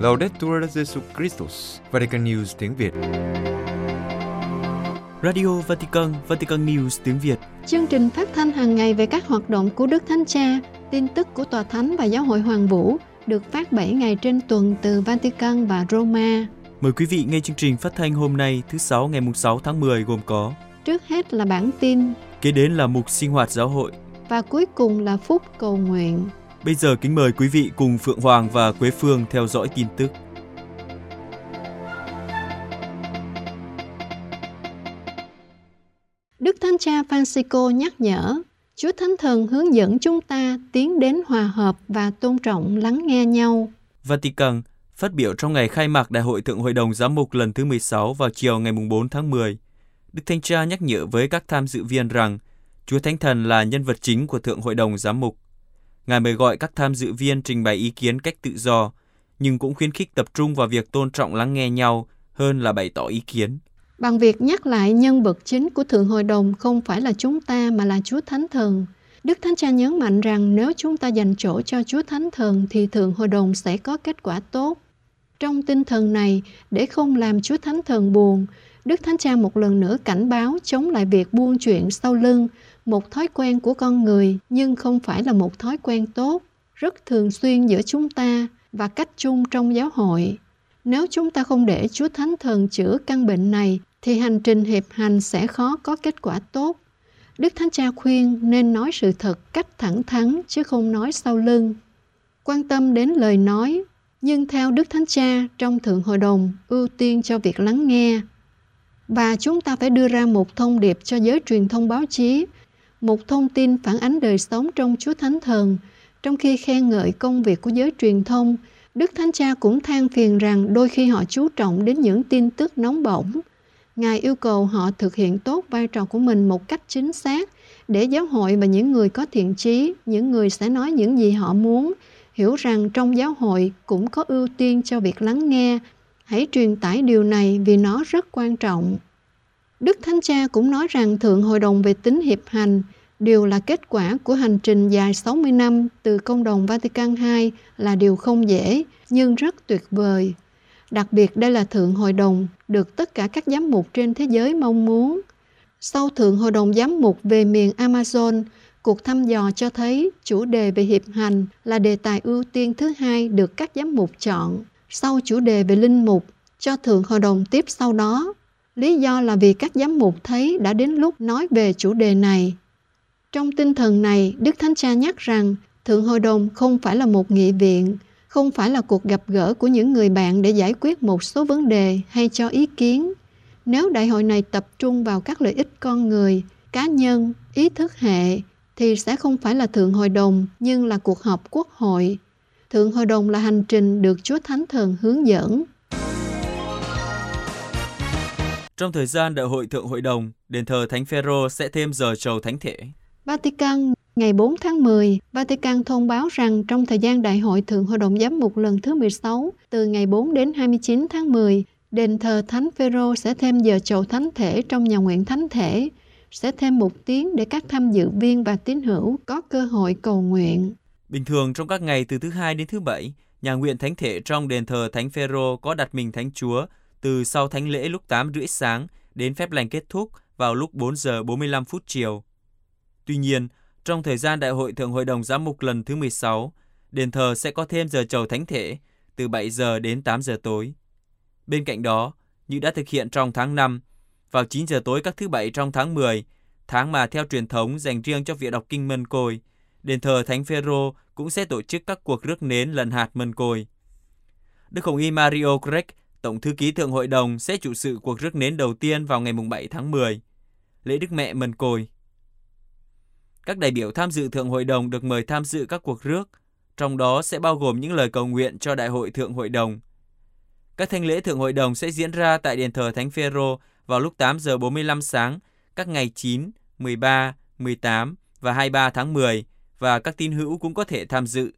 Laudetur Jesu Christus, Vatican News tiếng Việt. Radio Vatican, Vatican News tiếng Việt. Chương trình phát thanh hàng ngày về các hoạt động của Đức Thánh Cha, tin tức của Tòa Thánh và Giáo hội Hoàng Vũ được phát 7 ngày trên tuần từ Vatican và Roma. Mời quý vị nghe chương trình phát thanh hôm nay thứ Sáu ngày 6 tháng 10 gồm có Trước hết là bản tin, Kế đến là mục sinh hoạt giáo hội. Và cuối cùng là phúc cầu nguyện. Bây giờ kính mời quý vị cùng Phượng Hoàng và Quế Phương theo dõi tin tức. Đức Thánh Cha Francisco nhắc nhở, Chúa Thánh Thần hướng dẫn chúng ta tiến đến hòa hợp và tôn trọng lắng nghe nhau. Vatican phát biểu trong ngày khai mạc Đại hội Thượng Hội đồng Giám mục lần thứ 16 vào chiều ngày 4 tháng 10. Đức Thánh Cha nhắc nhở với các tham dự viên rằng Chúa Thánh Thần là nhân vật chính của Thượng Hội đồng Giám mục. Ngài mời gọi các tham dự viên trình bày ý kiến cách tự do, nhưng cũng khuyến khích tập trung vào việc tôn trọng lắng nghe nhau hơn là bày tỏ ý kiến. Bằng việc nhắc lại nhân vật chính của Thượng Hội đồng không phải là chúng ta mà là Chúa Thánh Thần. Đức Thánh Cha nhấn mạnh rằng nếu chúng ta dành chỗ cho Chúa Thánh Thần thì Thượng Hội đồng sẽ có kết quả tốt. Trong tinh thần này, để không làm Chúa Thánh Thần buồn, Đức Thánh Cha một lần nữa cảnh báo chống lại việc buông chuyện sau lưng, một thói quen của con người nhưng không phải là một thói quen tốt, rất thường xuyên giữa chúng ta và cách chung trong giáo hội. Nếu chúng ta không để Chúa Thánh Thần chữa căn bệnh này thì hành trình hiệp hành sẽ khó có kết quả tốt. Đức Thánh Cha khuyên nên nói sự thật cách thẳng thắn chứ không nói sau lưng. Quan tâm đến lời nói, nhưng theo Đức Thánh Cha trong Thượng Hội đồng ưu tiên cho việc lắng nghe. Và chúng ta phải đưa ra một thông điệp cho giới truyền thông báo chí, một thông tin phản ánh đời sống trong Chúa Thánh Thần. Trong khi khen ngợi công việc của giới truyền thông, Đức Thánh Cha cũng than phiền rằng đôi khi họ chú trọng đến những tin tức nóng bỏng. Ngài yêu cầu họ thực hiện tốt vai trò của mình một cách chính xác để giáo hội và những người có thiện chí, những người sẽ nói những gì họ muốn, hiểu rằng trong giáo hội cũng có ưu tiên cho việc lắng nghe. Hãy truyền tải điều này vì nó rất quan trọng. Đức Thánh Cha cũng nói rằng Thượng Hội đồng về tính hiệp hành đều là kết quả của hành trình dài 60 năm từ công đồng Vatican II là điều không dễ nhưng rất tuyệt vời. Đặc biệt đây là Thượng Hội đồng được tất cả các giám mục trên thế giới mong muốn. Sau Thượng Hội đồng giám mục về miền Amazon, cuộc thăm dò cho thấy chủ đề về hiệp hành là đề tài ưu tiên thứ hai được các giám mục chọn, sau chủ đề về linh mục, cho Thượng Hội đồng tiếp sau đó. Lý do là vì các giám mục thấy đã đến lúc nói về chủ đề này. Trong tinh thần này, Đức Thánh Cha nhắc rằng Thượng Hội đồng không phải là một nghị viện, không phải là cuộc gặp gỡ của những người bạn để giải quyết một số vấn đề hay cho ý kiến. Nếu đại hội này tập trung vào các lợi ích con người, cá nhân, ý thức hệ, thì sẽ không phải là Thượng Hội đồng nhưng là cuộc họp quốc hội. Thượng Hội đồng là hành trình được Chúa Thánh Thần hướng dẫn. Trong thời gian đại hội Thượng Hội đồng, đền thờ Thánh Phaero sẽ thêm giờ trầu thánh thể. Vatican ngày 4 tháng 10, Vatican thông báo rằng trong thời gian Đại hội Thượng Hội đồng Giám mục lần thứ 16, từ ngày 4 đến 29 tháng 10, đền thờ Thánh Phaero sẽ thêm giờ chầu thánh thể trong nhà nguyện thánh thể, sẽ thêm một tiếng để các tham dự viên và tín hữu có cơ hội cầu nguyện. Bình thường trong các ngày từ thứ hai đến thứ bảy, nhà nguyện thánh thể trong đền thờ Thánh Phaero có đặt mình Thánh Chúa từ sau thánh lễ lúc 8 rưỡi sáng đến phép lành kết thúc vào lúc 4 giờ 45 phút chiều. Tuy nhiên, trong thời gian Đại hội Thượng Hội đồng Giám mục lần thứ 16, đền thờ sẽ có thêm giờ chầu thánh thể từ 7 giờ đến 8 giờ tối. Bên cạnh đó, như đã thực hiện trong tháng 5, vào 9 giờ tối các thứ bảy trong tháng 10, tháng mà theo truyền thống dành riêng cho việc đọc kinh mân côi, đền thờ Thánh Phaero cũng sẽ tổ chức các cuộc rước nến lần hạt mân côi. Đức Hồng Y Mario Grech, Tổng thư ký Thượng Hội đồng sẽ chủ sự cuộc rước nến đầu tiên vào ngày 7 tháng 10, lễ Đức Mẹ Mân Côi. Các đại biểu tham dự Thượng Hội đồng được mời tham dự các cuộc rước, trong đó sẽ bao gồm những lời cầu nguyện cho Đại hội Thượng Hội đồng. Các thanh lễ Thượng Hội đồng sẽ diễn ra tại đền thờ Thánh Phaero vào lúc 8 giờ 45 sáng các ngày 9, 13, 18 và 23 tháng 10 và các tín hữu cũng có thể tham dự.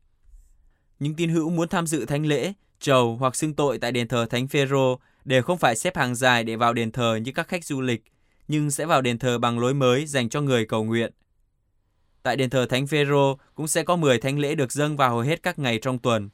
Những tín hữu muốn tham dự thánh lễ, trầu hoặc xưng tội tại đền thờ Thánh Phaero đều không phải xếp hàng dài để vào đền thờ như các khách du lịch, nhưng sẽ vào đền thờ bằng lối mới dành cho người cầu nguyện. Tại đền thờ Thánh Phêrô cũng sẽ có 10 thánh lễ được dâng vào hầu hết các ngày trong tuần.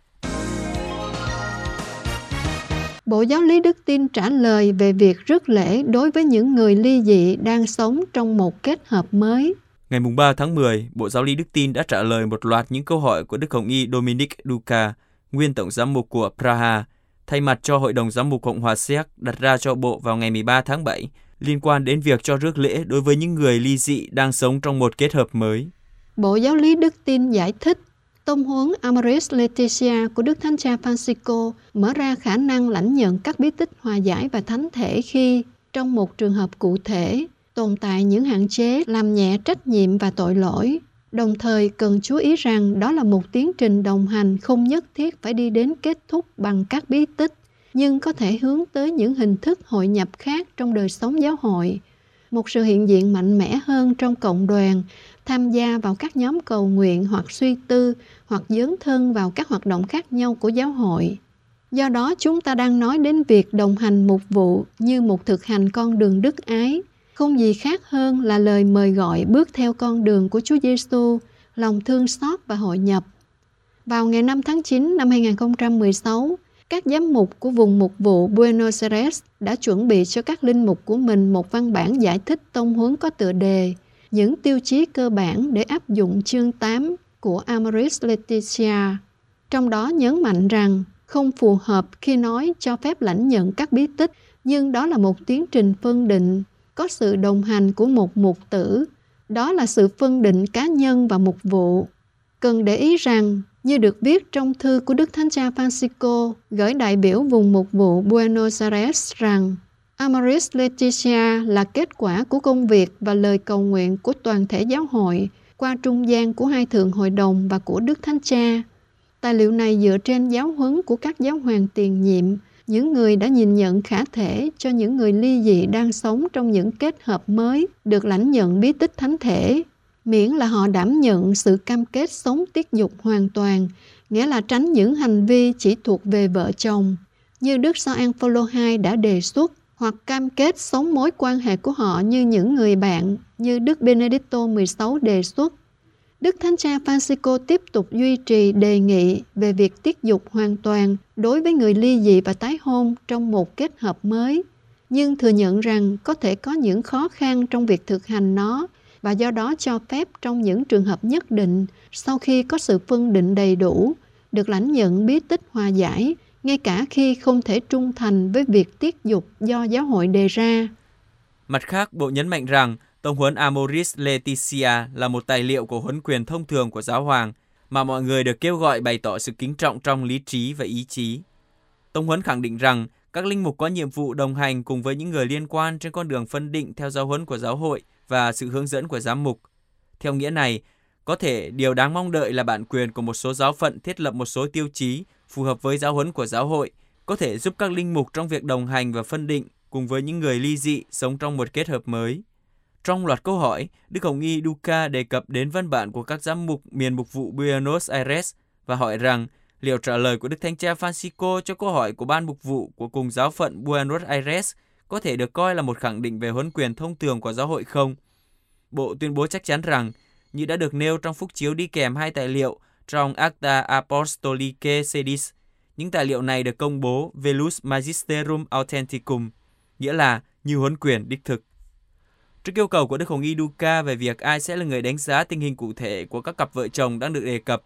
Bộ Giáo lý Đức Tin trả lời về việc rước lễ đối với những người ly dị đang sống trong một kết hợp mới. Ngày 3 tháng 10, Bộ Giáo lý Đức Tin đã trả lời một loạt những câu hỏi của Đức Hồng Y Dominic Duca, nguyên Tổng giám mục của Praha, thay mặt cho Hội đồng Giám mục Cộng hòa Séc đặt ra cho Bộ vào ngày 13 tháng 7 liên quan đến việc cho rước lễ đối với những người ly dị đang sống trong một kết hợp mới. Bộ Giáo lý Đức Tin giải thích Tông huấn Amoris Laetitia của Đức Thánh Cha Francisco mở ra khả năng lãnh nhận các bí tích hòa giải và thánh thể khi, trong một trường hợp cụ thể, tồn tại những hạn chế làm nhẹ trách nhiệm và tội lỗi. Đồng thời cần chú ý rằng đó là một tiến trình đồng hành không nhất thiết phải đi đến kết thúc bằng các bí tích, nhưng có thể hướng tới những hình thức hội nhập khác trong đời sống giáo hội. Một sự hiện diện mạnh mẽ hơn trong cộng đoàn tham gia vào các nhóm cầu nguyện hoặc suy tư hoặc dấn thân vào các hoạt động khác nhau của giáo hội. Do đó chúng ta đang nói đến việc đồng hành mục vụ như một thực hành con đường đức ái, không gì khác hơn là lời mời gọi bước theo con đường của Chúa Giêsu, lòng thương xót và hội nhập. Vào ngày 5 tháng 9 năm 2016, các giám mục của vùng mục vụ Buenos Aires đã chuẩn bị cho các linh mục của mình một văn bản giải thích tông huấn có tựa đề – những tiêu chí cơ bản để áp dụng chương 8 của Amoris Laetitia. Trong đó nhấn mạnh rằng không phù hợp khi nói cho phép lãnh nhận các bí tích, nhưng đó là một tiến trình phân định, có sự đồng hành của một mục tử. Đó là sự phân định cá nhân và mục vụ. Cần để ý rằng, như được viết trong thư của Đức Thánh Cha Francisco gửi đại biểu vùng mục vụ Buenos Aires rằng Amaris Leticia là kết quả của công việc và lời cầu nguyện của toàn thể giáo hội qua trung gian của hai thượng hội đồng và của Đức Thánh Cha. Tài liệu này dựa trên giáo huấn của các giáo hoàng tiền nhiệm, những người đã nhìn nhận khả thể cho những người ly dị đang sống trong những kết hợp mới được lãnh nhận bí tích thánh thể, miễn là họ đảm nhận sự cam kết sống tiết dục hoàn toàn, nghĩa là tránh những hành vi chỉ thuộc về vợ chồng, như Đức Gioan Phaolô II đã đề xuất hoặc cam kết sống mối quan hệ của họ như những người bạn như Đức Benedicto XVI đề xuất. Đức Thánh Cha Francisco tiếp tục duy trì đề nghị về việc tiết dục hoàn toàn đối với người ly dị và tái hôn trong một kết hợp mới, nhưng thừa nhận rằng có thể có những khó khăn trong việc thực hành nó và do đó cho phép trong những trường hợp nhất định sau khi có sự phân định đầy đủ được lãnh nhận bí tích hòa giải ngay cả khi không thể trung thành với việc tiết dục do giáo hội đề ra. Mặt khác, Bộ nhấn mạnh rằng Tông huấn Amoris Laetitia là một tài liệu của huấn quyền thông thường của giáo hoàng mà mọi người được kêu gọi bày tỏ sự kính trọng trong lý trí và ý chí. Tông huấn khẳng định rằng các linh mục có nhiệm vụ đồng hành cùng với những người liên quan trên con đường phân định theo giáo huấn của giáo hội và sự hướng dẫn của giám mục. Theo nghĩa này, có thể điều đáng mong đợi là bản quyền của một số giáo phận thiết lập một số tiêu chí phù hợp với giáo huấn của giáo hội, có thể giúp các linh mục trong việc đồng hành và phân định cùng với những người ly dị sống trong một kết hợp mới. Trong loạt câu hỏi, Đức Hồng Y Duca đề cập đến văn bản của các giám mục miền mục vụ Buenos Aires và hỏi rằng liệu trả lời của Đức Thánh Cha Francisco cho câu hỏi của ban mục vụ của cùng giáo phận Buenos Aires có thể được coi là một khẳng định về huấn quyền thông thường của giáo hội không? Bộ tuyên bố chắc chắn rằng, như đã được nêu trong phúc chiếu đi kèm hai tài liệu trong Acta Apostolicae Sedis. Những tài liệu này được công bố Velus Magisterum Authenticum, nghĩa là như huấn quyền đích thực. Trước yêu cầu của Đức Hồng Y Duca về việc ai sẽ là người đánh giá tình hình cụ thể của các cặp vợ chồng đang được đề cập,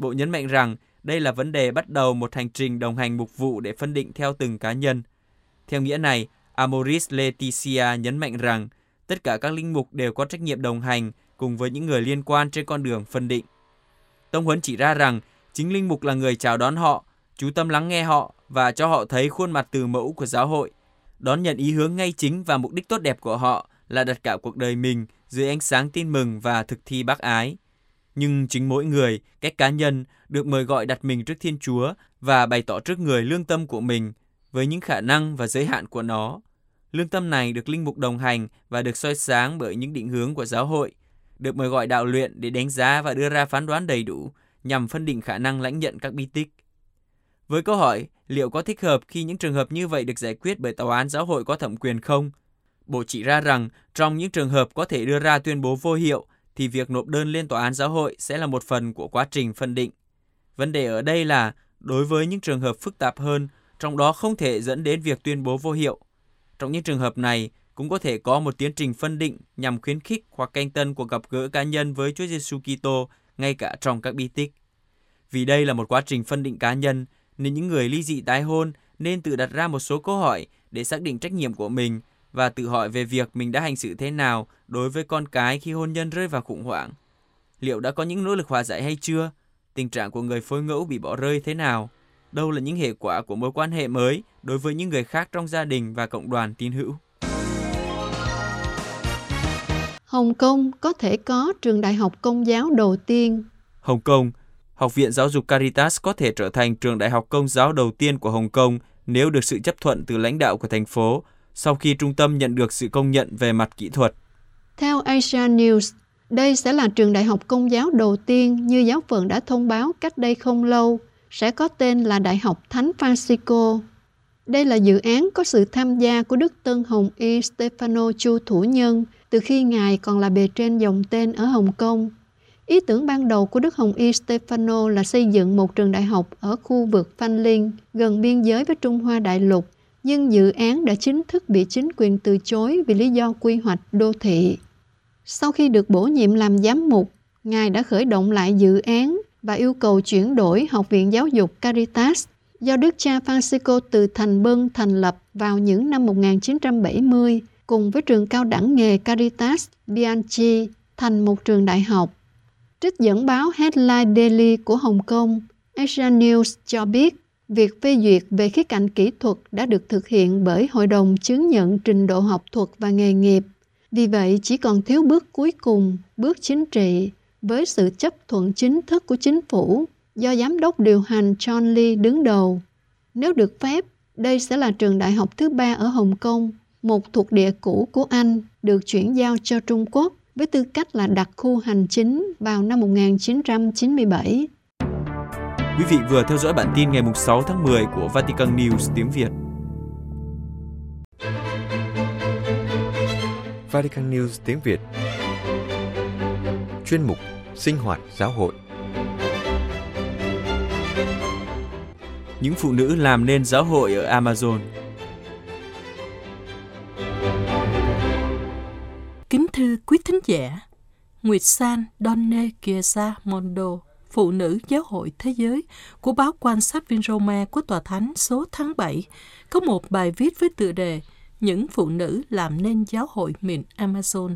Bộ nhấn mạnh rằng đây là vấn đề bắt đầu một hành trình đồng hành mục vụ để phân định theo từng cá nhân. Theo nghĩa này, Amoris leticia nhấn mạnh rằng tất cả các linh mục đều có trách nhiệm đồng hành cùng với những người liên quan trên con đường phân định. Tông Huấn chỉ ra rằng chính linh mục là người chào đón họ, chú tâm lắng nghe họ và cho họ thấy khuôn mặt từ mẫu của giáo hội. Đón nhận ý hướng ngay chính và mục đích tốt đẹp của họ là đặt cả cuộc đời mình dưới ánh sáng tin mừng và thực thi bác ái. Nhưng chính mỗi người, cách cá nhân, được mời gọi đặt mình trước Thiên Chúa và bày tỏ trước người lương tâm của mình với những khả năng và giới hạn của nó. Lương tâm này được linh mục đồng hành và được soi sáng bởi những định hướng của giáo hội, được mời gọi đạo luyện để đánh giá và đưa ra phán đoán đầy đủ nhằm phân định khả năng lãnh nhận các bi tích. Với câu hỏi liệu có thích hợp khi những trường hợp như vậy được giải quyết bởi tòa án giáo hội có thẩm quyền không? Bộ chỉ ra rằng trong những trường hợp có thể đưa ra tuyên bố vô hiệu thì việc nộp đơn lên tòa án giáo hội sẽ là một phần của quá trình phân định. Vấn đề ở đây là đối với những trường hợp phức tạp hơn, trong đó không thể dẫn đến việc tuyên bố vô hiệu. Trong những trường hợp này, cũng có thể có một tiến trình phân định nhằm khuyến khích hoặc canh tân cuộc gặp gỡ cá nhân với Chúa Giêsu Kitô ngay cả trong các bi tích. Vì đây là một quá trình phân định cá nhân, nên những người ly dị tái hôn nên tự đặt ra một số câu hỏi để xác định trách nhiệm của mình và tự hỏi về việc mình đã hành xử thế nào đối với con cái khi hôn nhân rơi vào khủng hoảng. Liệu đã có những nỗ lực hòa giải hay chưa? Tình trạng của người phối ngẫu bị bỏ rơi thế nào? Đâu là những hệ quả của mối quan hệ mới đối với những người khác trong gia đình và cộng đoàn tín hữu? Hồng Kông có thể có trường đại học công giáo đầu tiên. Hồng Kông, Học viện Giáo dục Caritas có thể trở thành trường đại học công giáo đầu tiên của Hồng Kông nếu được sự chấp thuận từ lãnh đạo của thành phố sau khi trung tâm nhận được sự công nhận về mặt kỹ thuật. Theo Asia News, đây sẽ là trường đại học công giáo đầu tiên như giáo phận đã thông báo cách đây không lâu, sẽ có tên là Đại học Thánh Francisco. Đây là dự án có sự tham gia của Đức Tân Hồng Y Stefano Chu Thủ Nhân từ khi Ngài còn là bề trên dòng tên ở Hồng Kông. Ý tưởng ban đầu của Đức Hồng Y Stefano là xây dựng một trường đại học ở khu vực Phan Linh, gần biên giới với Trung Hoa Đại Lục, nhưng dự án đã chính thức bị chính quyền từ chối vì lý do quy hoạch đô thị. Sau khi được bổ nhiệm làm giám mục, Ngài đã khởi động lại dự án và yêu cầu chuyển đổi Học viện Giáo dục Caritas do Đức cha Francisco từ Thành Bân thành lập vào những năm 1970 cùng với trường cao đẳng nghề Caritas Bianchi thành một trường đại học. Trích dẫn báo Headline Daily của Hồng Kông, Asia News cho biết việc phê duyệt về khía cạnh kỹ thuật đã được thực hiện bởi Hội đồng chứng nhận trình độ học thuật và nghề nghiệp. Vì vậy, chỉ còn thiếu bước cuối cùng, bước chính trị, với sự chấp thuận chính thức của chính phủ do giám đốc điều hành John Lee đứng đầu. Nếu được phép, đây sẽ là trường đại học thứ ba ở Hồng Kông, một thuộc địa cũ của Anh được chuyển giao cho Trung Quốc với tư cách là đặc khu hành chính vào năm 1997. Quý vị vừa theo dõi bản tin ngày 6 tháng 10 của Vatican News tiếng Việt. Vatican News tiếng Việt. Chuyên mục Sinh hoạt giáo hội. Những phụ nữ làm nên giáo hội ở Amazon. Kính thưa quý thính giả, Nguyệt San Donne Chiesa Mondo, Phụ nữ Giáo hội Thế giới của báo quan sát viên Roma của Tòa Thánh số tháng 7, có một bài viết với tựa đề Những phụ nữ làm nên giáo hội miền Amazon.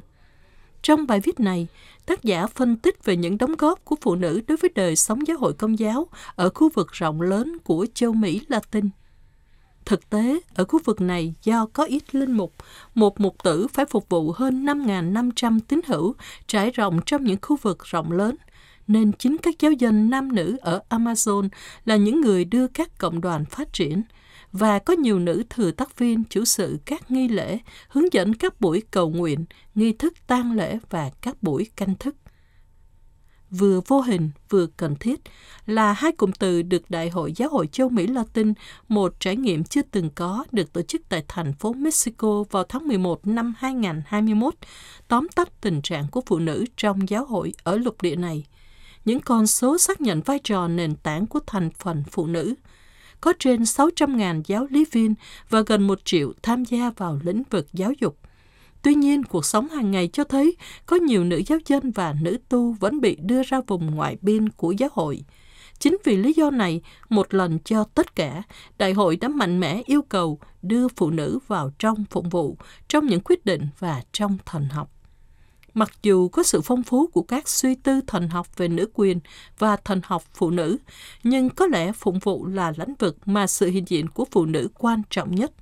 Trong bài viết này, tác giả phân tích về những đóng góp của phụ nữ đối với đời sống giáo hội công giáo ở khu vực rộng lớn của châu Mỹ Latin – Thực tế, ở khu vực này do có ít linh mục, một mục tử phải phục vụ hơn 5.500 tín hữu trải rộng trong những khu vực rộng lớn, nên chính các giáo dân nam nữ ở Amazon là những người đưa các cộng đoàn phát triển và có nhiều nữ thừa tác viên chủ sự các nghi lễ, hướng dẫn các buổi cầu nguyện, nghi thức tang lễ và các buổi canh thức vừa vô hình vừa cần thiết là hai cụm từ được Đại hội Giáo hội châu Mỹ Latin, một trải nghiệm chưa từng có được tổ chức tại thành phố Mexico vào tháng 11 năm 2021, tóm tắt tình trạng của phụ nữ trong giáo hội ở lục địa này. Những con số xác nhận vai trò nền tảng của thành phần phụ nữ. Có trên 600.000 giáo lý viên và gần 1 triệu tham gia vào lĩnh vực giáo dục Tuy nhiên, cuộc sống hàng ngày cho thấy có nhiều nữ giáo dân và nữ tu vẫn bị đưa ra vùng ngoại biên của giáo hội. Chính vì lý do này, một lần cho tất cả, đại hội đã mạnh mẽ yêu cầu đưa phụ nữ vào trong phụng vụ, trong những quyết định và trong thần học. Mặc dù có sự phong phú của các suy tư thần học về nữ quyền và thần học phụ nữ, nhưng có lẽ phụng vụ là lĩnh vực mà sự hiện diện của phụ nữ quan trọng nhất.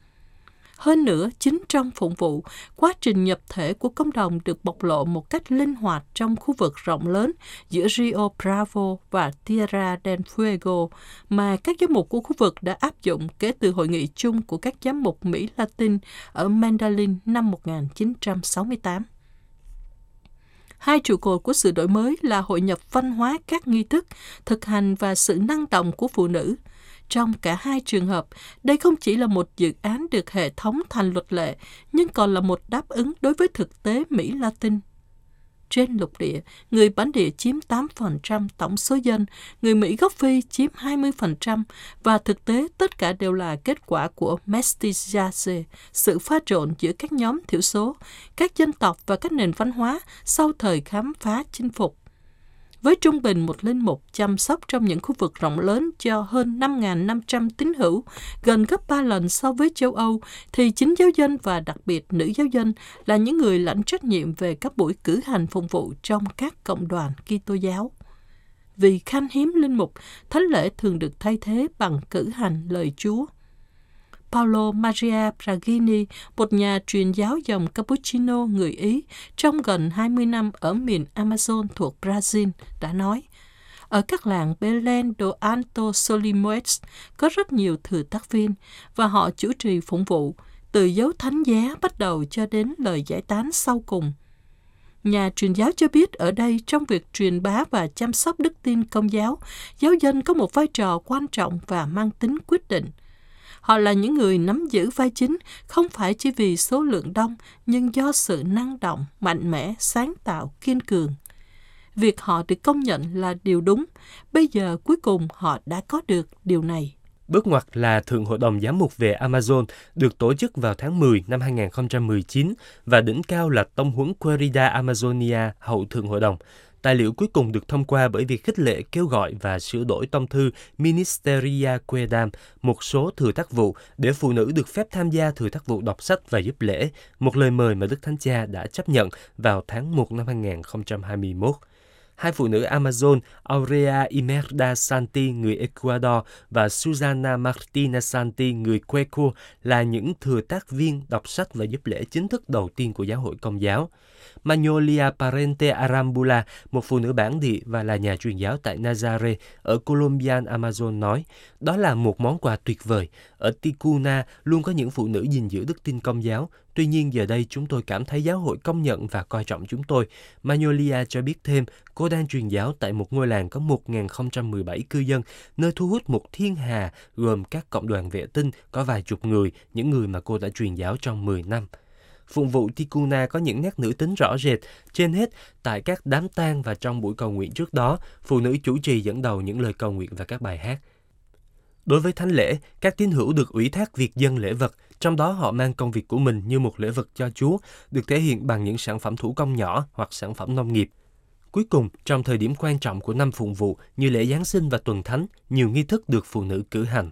Hơn nữa, chính trong phụng vụ, quá trình nhập thể của cộng đồng được bộc lộ một cách linh hoạt trong khu vực rộng lớn giữa Rio Bravo và Tierra del Fuego mà các giám mục của khu vực đã áp dụng kể từ hội nghị chung của các giám mục Mỹ Latin ở Mandalin năm 1968. Hai trụ cột của sự đổi mới là hội nhập văn hóa các nghi thức, thực hành và sự năng động của phụ nữ – trong cả hai trường hợp, đây không chỉ là một dự án được hệ thống thành luật lệ, nhưng còn là một đáp ứng đối với thực tế Mỹ Latin trên lục địa, người bản địa chiếm 8% tổng số dân, người Mỹ gốc Phi chiếm 20% và thực tế tất cả đều là kết quả của mestizaje, sự pha trộn giữa các nhóm thiểu số, các dân tộc và các nền văn hóa sau thời khám phá chinh phục với trung bình một linh mục chăm sóc trong những khu vực rộng lớn cho hơn 5.500 tín hữu, gần gấp 3 lần so với châu Âu, thì chính giáo dân và đặc biệt nữ giáo dân là những người lãnh trách nhiệm về các buổi cử hành phục vụ trong các cộng đoàn Kitô giáo. Vì khan hiếm linh mục, thánh lễ thường được thay thế bằng cử hành lời Chúa. Paolo Maria Pragini, một nhà truyền giáo dòng Cappuccino người Ý trong gần 20 năm ở miền Amazon thuộc Brazil, đã nói, ở các làng Belém do Alto Solimões có rất nhiều thừa tác viên và họ chủ trì phụng vụ, từ dấu thánh giá bắt đầu cho đến lời giải tán sau cùng. Nhà truyền giáo cho biết ở đây trong việc truyền bá và chăm sóc đức tin công giáo, giáo dân có một vai trò quan trọng và mang tính quyết định – Họ là những người nắm giữ vai chính, không phải chỉ vì số lượng đông, nhưng do sự năng động, mạnh mẽ, sáng tạo, kiên cường. Việc họ được công nhận là điều đúng. Bây giờ cuối cùng họ đã có được điều này. Bước ngoặt là Thượng Hội đồng Giám mục về Amazon được tổ chức vào tháng 10 năm 2019 và đỉnh cao là tông huấn Querida Amazonia hậu Thượng Hội đồng. Tài liệu cuối cùng được thông qua bởi việc khích lệ kêu gọi và sửa đổi tông thư Ministeria Quedam, một số thừa tác vụ để phụ nữ được phép tham gia thừa tác vụ đọc sách và giúp lễ, một lời mời mà Đức Thánh Cha đã chấp nhận vào tháng 1 năm 2021 hai phụ nữ Amazon Aurea Imerda Santi người Ecuador và Susana Martina Santi người Queco là những thừa tác viên đọc sách và giúp lễ chính thức đầu tiên của giáo hội công giáo. Magnolia Parente Arambula, một phụ nữ bản địa và là nhà truyền giáo tại Nazare ở Colombian Amazon nói, đó là một món quà tuyệt vời. Ở Ticuna luôn có những phụ nữ gìn giữ đức tin công giáo, Tuy nhiên giờ đây chúng tôi cảm thấy giáo hội công nhận và coi trọng chúng tôi. Magnolia cho biết thêm, cô đang truyền giáo tại một ngôi làng có 1.017 cư dân, nơi thu hút một thiên hà gồm các cộng đoàn vệ tinh có vài chục người, những người mà cô đã truyền giáo trong 10 năm. Phụng vụ Tikuna có những nét nữ tính rõ rệt. Trên hết, tại các đám tang và trong buổi cầu nguyện trước đó, phụ nữ chủ trì dẫn đầu những lời cầu nguyện và các bài hát. Đối với thánh lễ, các tín hữu được ủy thác việc dân lễ vật, trong đó họ mang công việc của mình như một lễ vật cho Chúa, được thể hiện bằng những sản phẩm thủ công nhỏ hoặc sản phẩm nông nghiệp. Cuối cùng, trong thời điểm quan trọng của năm phụng vụ như lễ Giáng sinh và tuần thánh, nhiều nghi thức được phụ nữ cử hành.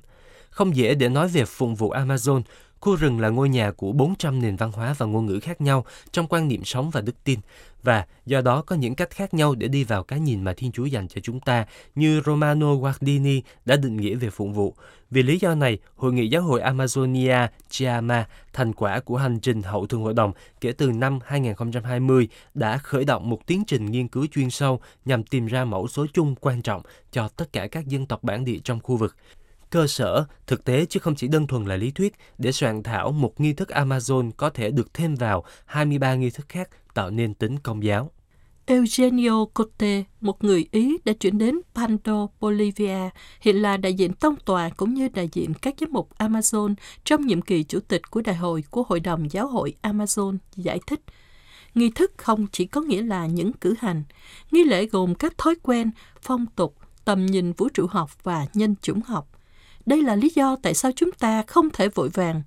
Không dễ để nói về phụng vụ Amazon, Khu rừng là ngôi nhà của 400 nền văn hóa và ngôn ngữ khác nhau trong quan niệm sống và đức tin, và do đó có những cách khác nhau để đi vào cái nhìn mà Thiên Chúa dành cho chúng ta, như Romano Guardini đã định nghĩa về phụng vụ. Vì lý do này, Hội nghị Giáo hội Amazonia Chiama, thành quả của hành trình hậu thường hội đồng kể từ năm 2020, đã khởi động một tiến trình nghiên cứu chuyên sâu nhằm tìm ra mẫu số chung quan trọng cho tất cả các dân tộc bản địa trong khu vực cơ sở, thực tế chứ không chỉ đơn thuần là lý thuyết để soạn thảo một nghi thức Amazon có thể được thêm vào 23 nghi thức khác tạo nên tính công giáo. Eugenio Cote, một người Ý đã chuyển đến Pando, Bolivia, hiện là đại diện tông tòa cũng như đại diện các giám mục Amazon trong nhiệm kỳ chủ tịch của đại hội của Hội đồng Giáo hội Amazon, giải thích. Nghi thức không chỉ có nghĩa là những cử hành. Nghi lễ gồm các thói quen, phong tục, tầm nhìn vũ trụ học và nhân chủng học. Đây là lý do tại sao chúng ta không thể vội vàng.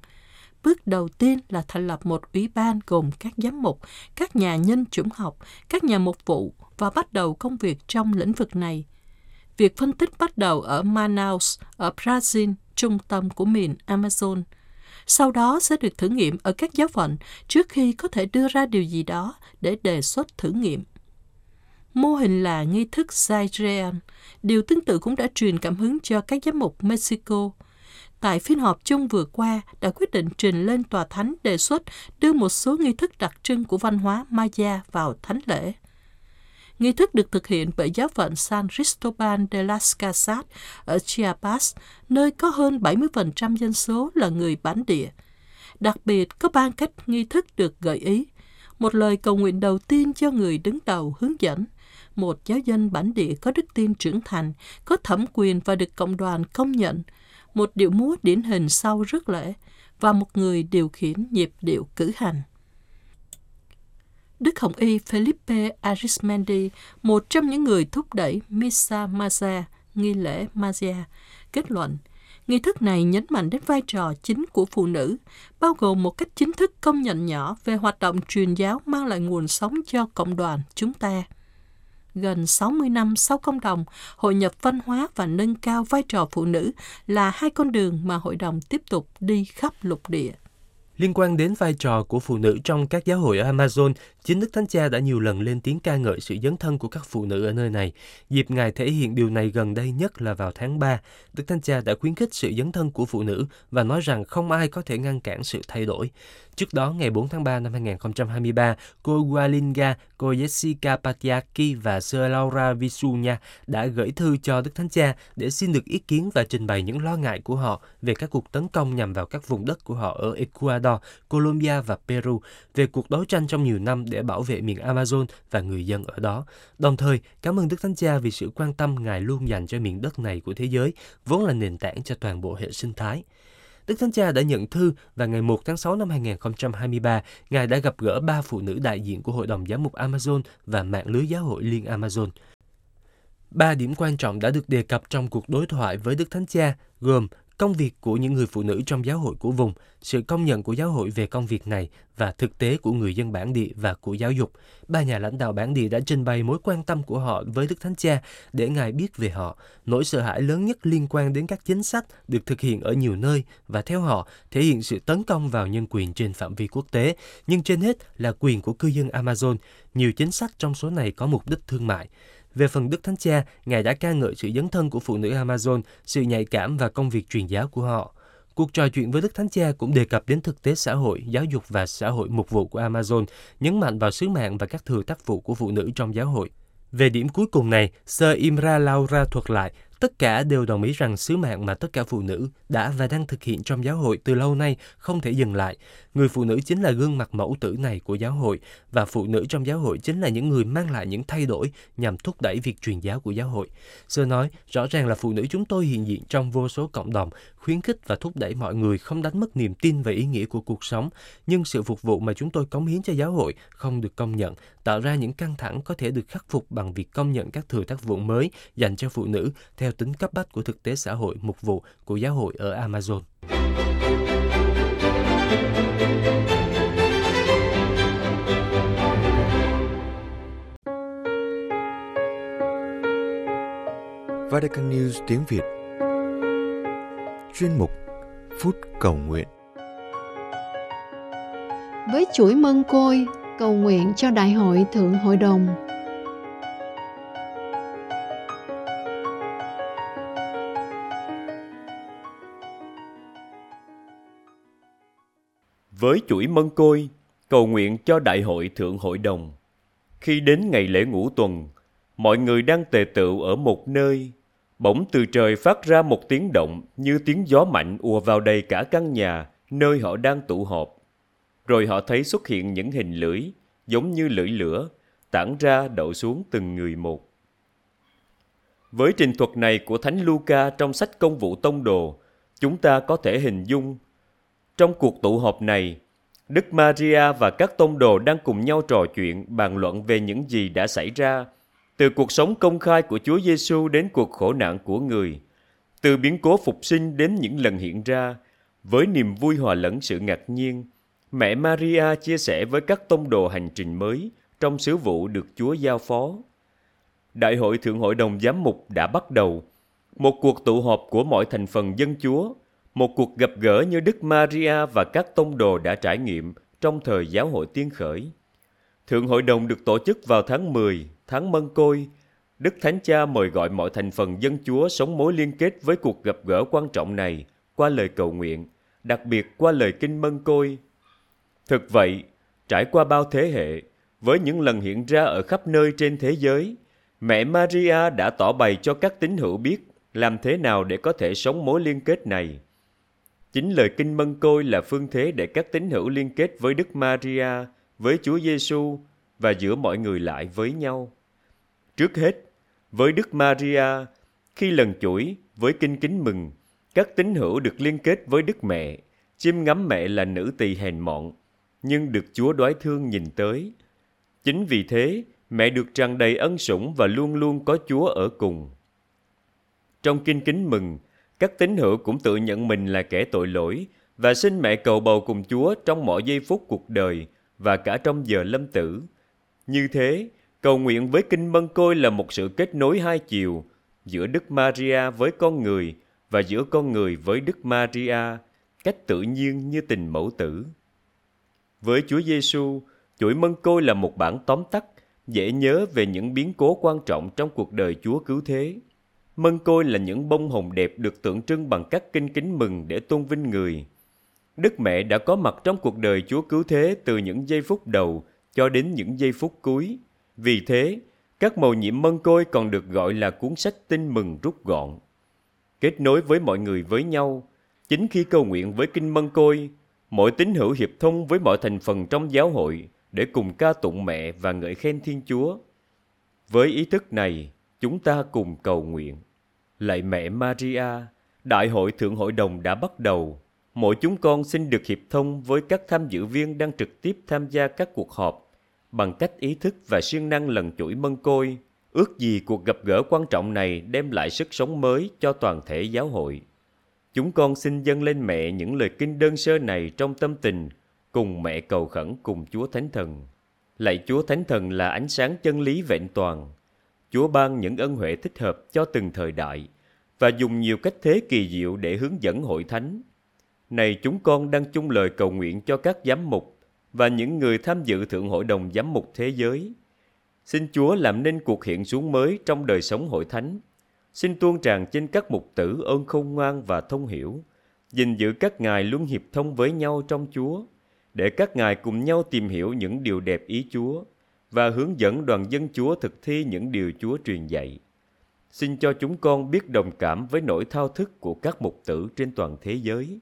Bước đầu tiên là thành lập một ủy ban gồm các giám mục, các nhà nhân chủng học, các nhà mục vụ và bắt đầu công việc trong lĩnh vực này. Việc phân tích bắt đầu ở Manaus, ở Brazil, trung tâm của miền Amazon. Sau đó sẽ được thử nghiệm ở các giáo phận trước khi có thể đưa ra điều gì đó để đề xuất thử nghiệm. Mô hình là nghi thức Zairean, Điều tương tự cũng đã truyền cảm hứng cho các giám mục Mexico. Tại phiên họp chung vừa qua, đã quyết định trình lên tòa thánh đề xuất đưa một số nghi thức đặc trưng của văn hóa Maya vào thánh lễ. Nghi thức được thực hiện bởi giáo phận San Cristobal de las Casas ở Chiapas, nơi có hơn 70% dân số là người bản địa. Đặc biệt, có ba cách nghi thức được gợi ý. Một lời cầu nguyện đầu tiên cho người đứng đầu hướng dẫn, một giáo dân bản địa có đức tin trưởng thành, có thẩm quyền và được cộng đoàn công nhận, một điệu múa điển hình sau rước lễ và một người điều khiển nhịp điệu cử hành. Đức Hồng Y Felipe Arismendi, một trong những người thúc đẩy Misa Maza, nghi lễ Mazia, kết luận, nghi thức này nhấn mạnh đến vai trò chính của phụ nữ, bao gồm một cách chính thức công nhận nhỏ về hoạt động truyền giáo mang lại nguồn sống cho cộng đoàn chúng ta. Gần 60 năm sau công đồng, hội nhập văn hóa và nâng cao vai trò phụ nữ là hai con đường mà hội đồng tiếp tục đi khắp lục địa. Liên quan đến vai trò của phụ nữ trong các giáo hội ở Amazon, chính Đức Thánh Cha đã nhiều lần lên tiếng ca ngợi sự dấn thân của các phụ nữ ở nơi này. Dịp Ngài thể hiện điều này gần đây nhất là vào tháng 3. Đức Thánh Cha đã khuyến khích sự dấn thân của phụ nữ và nói rằng không ai có thể ngăn cản sự thay đổi. Trước đó, ngày 4 tháng 3 năm 2023, cô Gualinga, cô Jessica Patiaki và Sir Laura Visunya đã gửi thư cho Đức Thánh Cha để xin được ý kiến và trình bày những lo ngại của họ về các cuộc tấn công nhằm vào các vùng đất của họ ở Ecuador, Colombia và Peru, về cuộc đấu tranh trong nhiều năm để bảo vệ miền Amazon và người dân ở đó. Đồng thời, cảm ơn Đức Thánh Cha vì sự quan tâm Ngài luôn dành cho miền đất này của thế giới, vốn là nền tảng cho toàn bộ hệ sinh thái. Đức Thánh Cha đã nhận thư và ngày 1 tháng 6 năm 2023, Ngài đã gặp gỡ ba phụ nữ đại diện của Hội đồng Giám mục Amazon và mạng lưới giáo hội liên Amazon. Ba điểm quan trọng đã được đề cập trong cuộc đối thoại với Đức Thánh Cha gồm công việc của những người phụ nữ trong giáo hội của vùng, sự công nhận của giáo hội về công việc này và thực tế của người dân bản địa và của giáo dục. Ba nhà lãnh đạo bản địa đã trình bày mối quan tâm của họ với Đức Thánh Cha để Ngài biết về họ. Nỗi sợ hãi lớn nhất liên quan đến các chính sách được thực hiện ở nhiều nơi và theo họ thể hiện sự tấn công vào nhân quyền trên phạm vi quốc tế, nhưng trên hết là quyền của cư dân Amazon. Nhiều chính sách trong số này có mục đích thương mại. Về phần Đức Thánh Cha, Ngài đã ca ngợi sự dấn thân của phụ nữ Amazon, sự nhạy cảm và công việc truyền giáo của họ. Cuộc trò chuyện với Đức Thánh Cha cũng đề cập đến thực tế xã hội, giáo dục và xã hội mục vụ của Amazon, nhấn mạnh vào sứ mạng và các thừa tác vụ của phụ nữ trong giáo hội. Về điểm cuối cùng này, Sir Imra Laura thuật lại Tất cả đều đồng ý rằng sứ mạng mà tất cả phụ nữ đã và đang thực hiện trong giáo hội từ lâu nay không thể dừng lại. Người phụ nữ chính là gương mặt mẫu tử này của giáo hội và phụ nữ trong giáo hội chính là những người mang lại những thay đổi nhằm thúc đẩy việc truyền giáo của giáo hội. Sơ nói, rõ ràng là phụ nữ chúng tôi hiện diện trong vô số cộng đồng, khuyến khích và thúc đẩy mọi người không đánh mất niềm tin về ý nghĩa của cuộc sống, nhưng sự phục vụ mà chúng tôi cống hiến cho giáo hội không được công nhận, tạo ra những căng thẳng có thể được khắc phục bằng việc công nhận các thừa tác vụ mới dành cho phụ nữ theo tính cấp bách của thực tế xã hội mục vụ của giáo hội ở Amazon. Vatican News tiếng Việt Chuyên mục Phút Cầu Nguyện Với chuỗi mân côi, cầu nguyện cho Đại hội Thượng Hội đồng với chuỗi mân côi, cầu nguyện cho Đại hội Thượng Hội đồng. Khi đến ngày lễ ngũ tuần, mọi người đang tề tựu ở một nơi, bỗng từ trời phát ra một tiếng động như tiếng gió mạnh ùa vào đầy cả căn nhà nơi họ đang tụ họp. Rồi họ thấy xuất hiện những hình lưỡi, giống như lưỡi lửa, tản ra đậu xuống từng người một. Với trình thuật này của Thánh Luca trong sách Công vụ Tông Đồ, chúng ta có thể hình dung trong cuộc tụ họp này, Đức Maria và các tông đồ đang cùng nhau trò chuyện, bàn luận về những gì đã xảy ra, từ cuộc sống công khai của Chúa Giêsu đến cuộc khổ nạn của người, từ biến cố phục sinh đến những lần hiện ra, với niềm vui hòa lẫn sự ngạc nhiên. Mẹ Maria chia sẻ với các tông đồ hành trình mới trong sứ vụ được Chúa giao phó. Đại hội Thượng Hội đồng Giám mục đã bắt đầu, một cuộc tụ họp của mọi thành phần dân Chúa một cuộc gặp gỡ như Đức Maria và các tông đồ đã trải nghiệm trong thời giáo hội tiên khởi. Thượng hội đồng được tổ chức vào tháng 10, tháng Mân Côi. Đức Thánh Cha mời gọi mọi thành phần dân Chúa sống mối liên kết với cuộc gặp gỡ quan trọng này qua lời cầu nguyện, đặc biệt qua lời kinh Mân Côi. Thực vậy, trải qua bao thế hệ, với những lần hiện ra ở khắp nơi trên thế giới, mẹ Maria đã tỏ bày cho các tín hữu biết làm thế nào để có thể sống mối liên kết này. Chính lời kinh mân côi là phương thế để các tín hữu liên kết với Đức Maria, với Chúa Giêsu và giữa mọi người lại với nhau. Trước hết, với Đức Maria, khi lần chuỗi với kinh kính mừng, các tín hữu được liên kết với Đức Mẹ, chiêm ngắm mẹ là nữ tỳ hèn mọn, nhưng được Chúa đoái thương nhìn tới. Chính vì thế, mẹ được tràn đầy ân sủng và luôn luôn có Chúa ở cùng. Trong kinh kính mừng, các tín hữu cũng tự nhận mình là kẻ tội lỗi và xin mẹ cầu bầu cùng Chúa trong mọi giây phút cuộc đời và cả trong giờ lâm tử. Như thế, cầu nguyện với kinh mân côi là một sự kết nối hai chiều giữa Đức Maria với con người và giữa con người với Đức Maria, cách tự nhiên như tình mẫu tử. Với Chúa Giêsu, chuỗi mân côi là một bản tóm tắt dễ nhớ về những biến cố quan trọng trong cuộc đời Chúa cứu thế. Mân côi là những bông hồng đẹp được tượng trưng bằng các kinh kính mừng để tôn vinh người. Đức Mẹ đã có mặt trong cuộc đời Chúa cứu thế từ những giây phút đầu cho đến những giây phút cuối. Vì thế, các màu nhiệm mân côi còn được gọi là cuốn sách tin mừng rút gọn. Kết nối với mọi người với nhau, chính khi cầu nguyện với kinh mân côi, mỗi tín hữu hiệp thông với mọi thành phần trong giáo hội để cùng ca tụng mẹ và ngợi khen Thiên Chúa. Với ý thức này, chúng ta cùng cầu nguyện. Lạy mẹ Maria, Đại hội Thượng Hội đồng đã bắt đầu. Mỗi chúng con xin được hiệp thông với các tham dự viên đang trực tiếp tham gia các cuộc họp bằng cách ý thức và siêng năng lần chuỗi mân côi. Ước gì cuộc gặp gỡ quan trọng này đem lại sức sống mới cho toàn thể giáo hội. Chúng con xin dâng lên mẹ những lời kinh đơn sơ này trong tâm tình, cùng mẹ cầu khẩn cùng Chúa Thánh Thần. Lạy Chúa Thánh Thần là ánh sáng chân lý vẹn toàn. Chúa ban những ân huệ thích hợp cho từng thời đại và dùng nhiều cách thế kỳ diệu để hướng dẫn hội thánh. Này chúng con đang chung lời cầu nguyện cho các giám mục và những người tham dự Thượng Hội đồng Giám mục Thế giới. Xin Chúa làm nên cuộc hiện xuống mới trong đời sống hội thánh. Xin tuôn tràn trên các mục tử ơn khôn ngoan và thông hiểu, gìn giữ các ngài luôn hiệp thông với nhau trong Chúa, để các ngài cùng nhau tìm hiểu những điều đẹp ý Chúa và hướng dẫn đoàn dân Chúa thực thi những điều Chúa truyền dạy. Xin cho chúng con biết đồng cảm với nỗi thao thức của các mục tử trên toàn thế giới,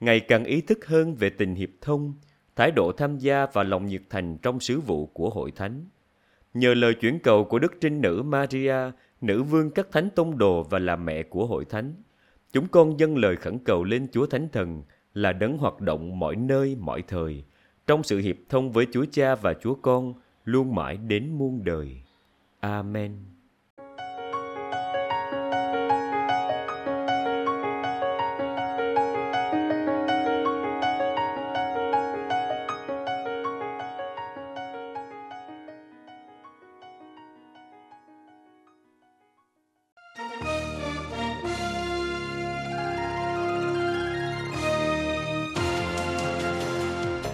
ngày càng ý thức hơn về tình hiệp thông, thái độ tham gia và lòng nhiệt thành trong sứ vụ của hội thánh. Nhờ lời chuyển cầu của Đức Trinh Nữ Maria, nữ vương các thánh tông đồ và là mẹ của hội thánh, chúng con dâng lời khẩn cầu lên Chúa Thánh Thần là đấng hoạt động mọi nơi, mọi thời, trong sự hiệp thông với Chúa Cha và Chúa Con, luôn mãi đến muôn đời. Amen.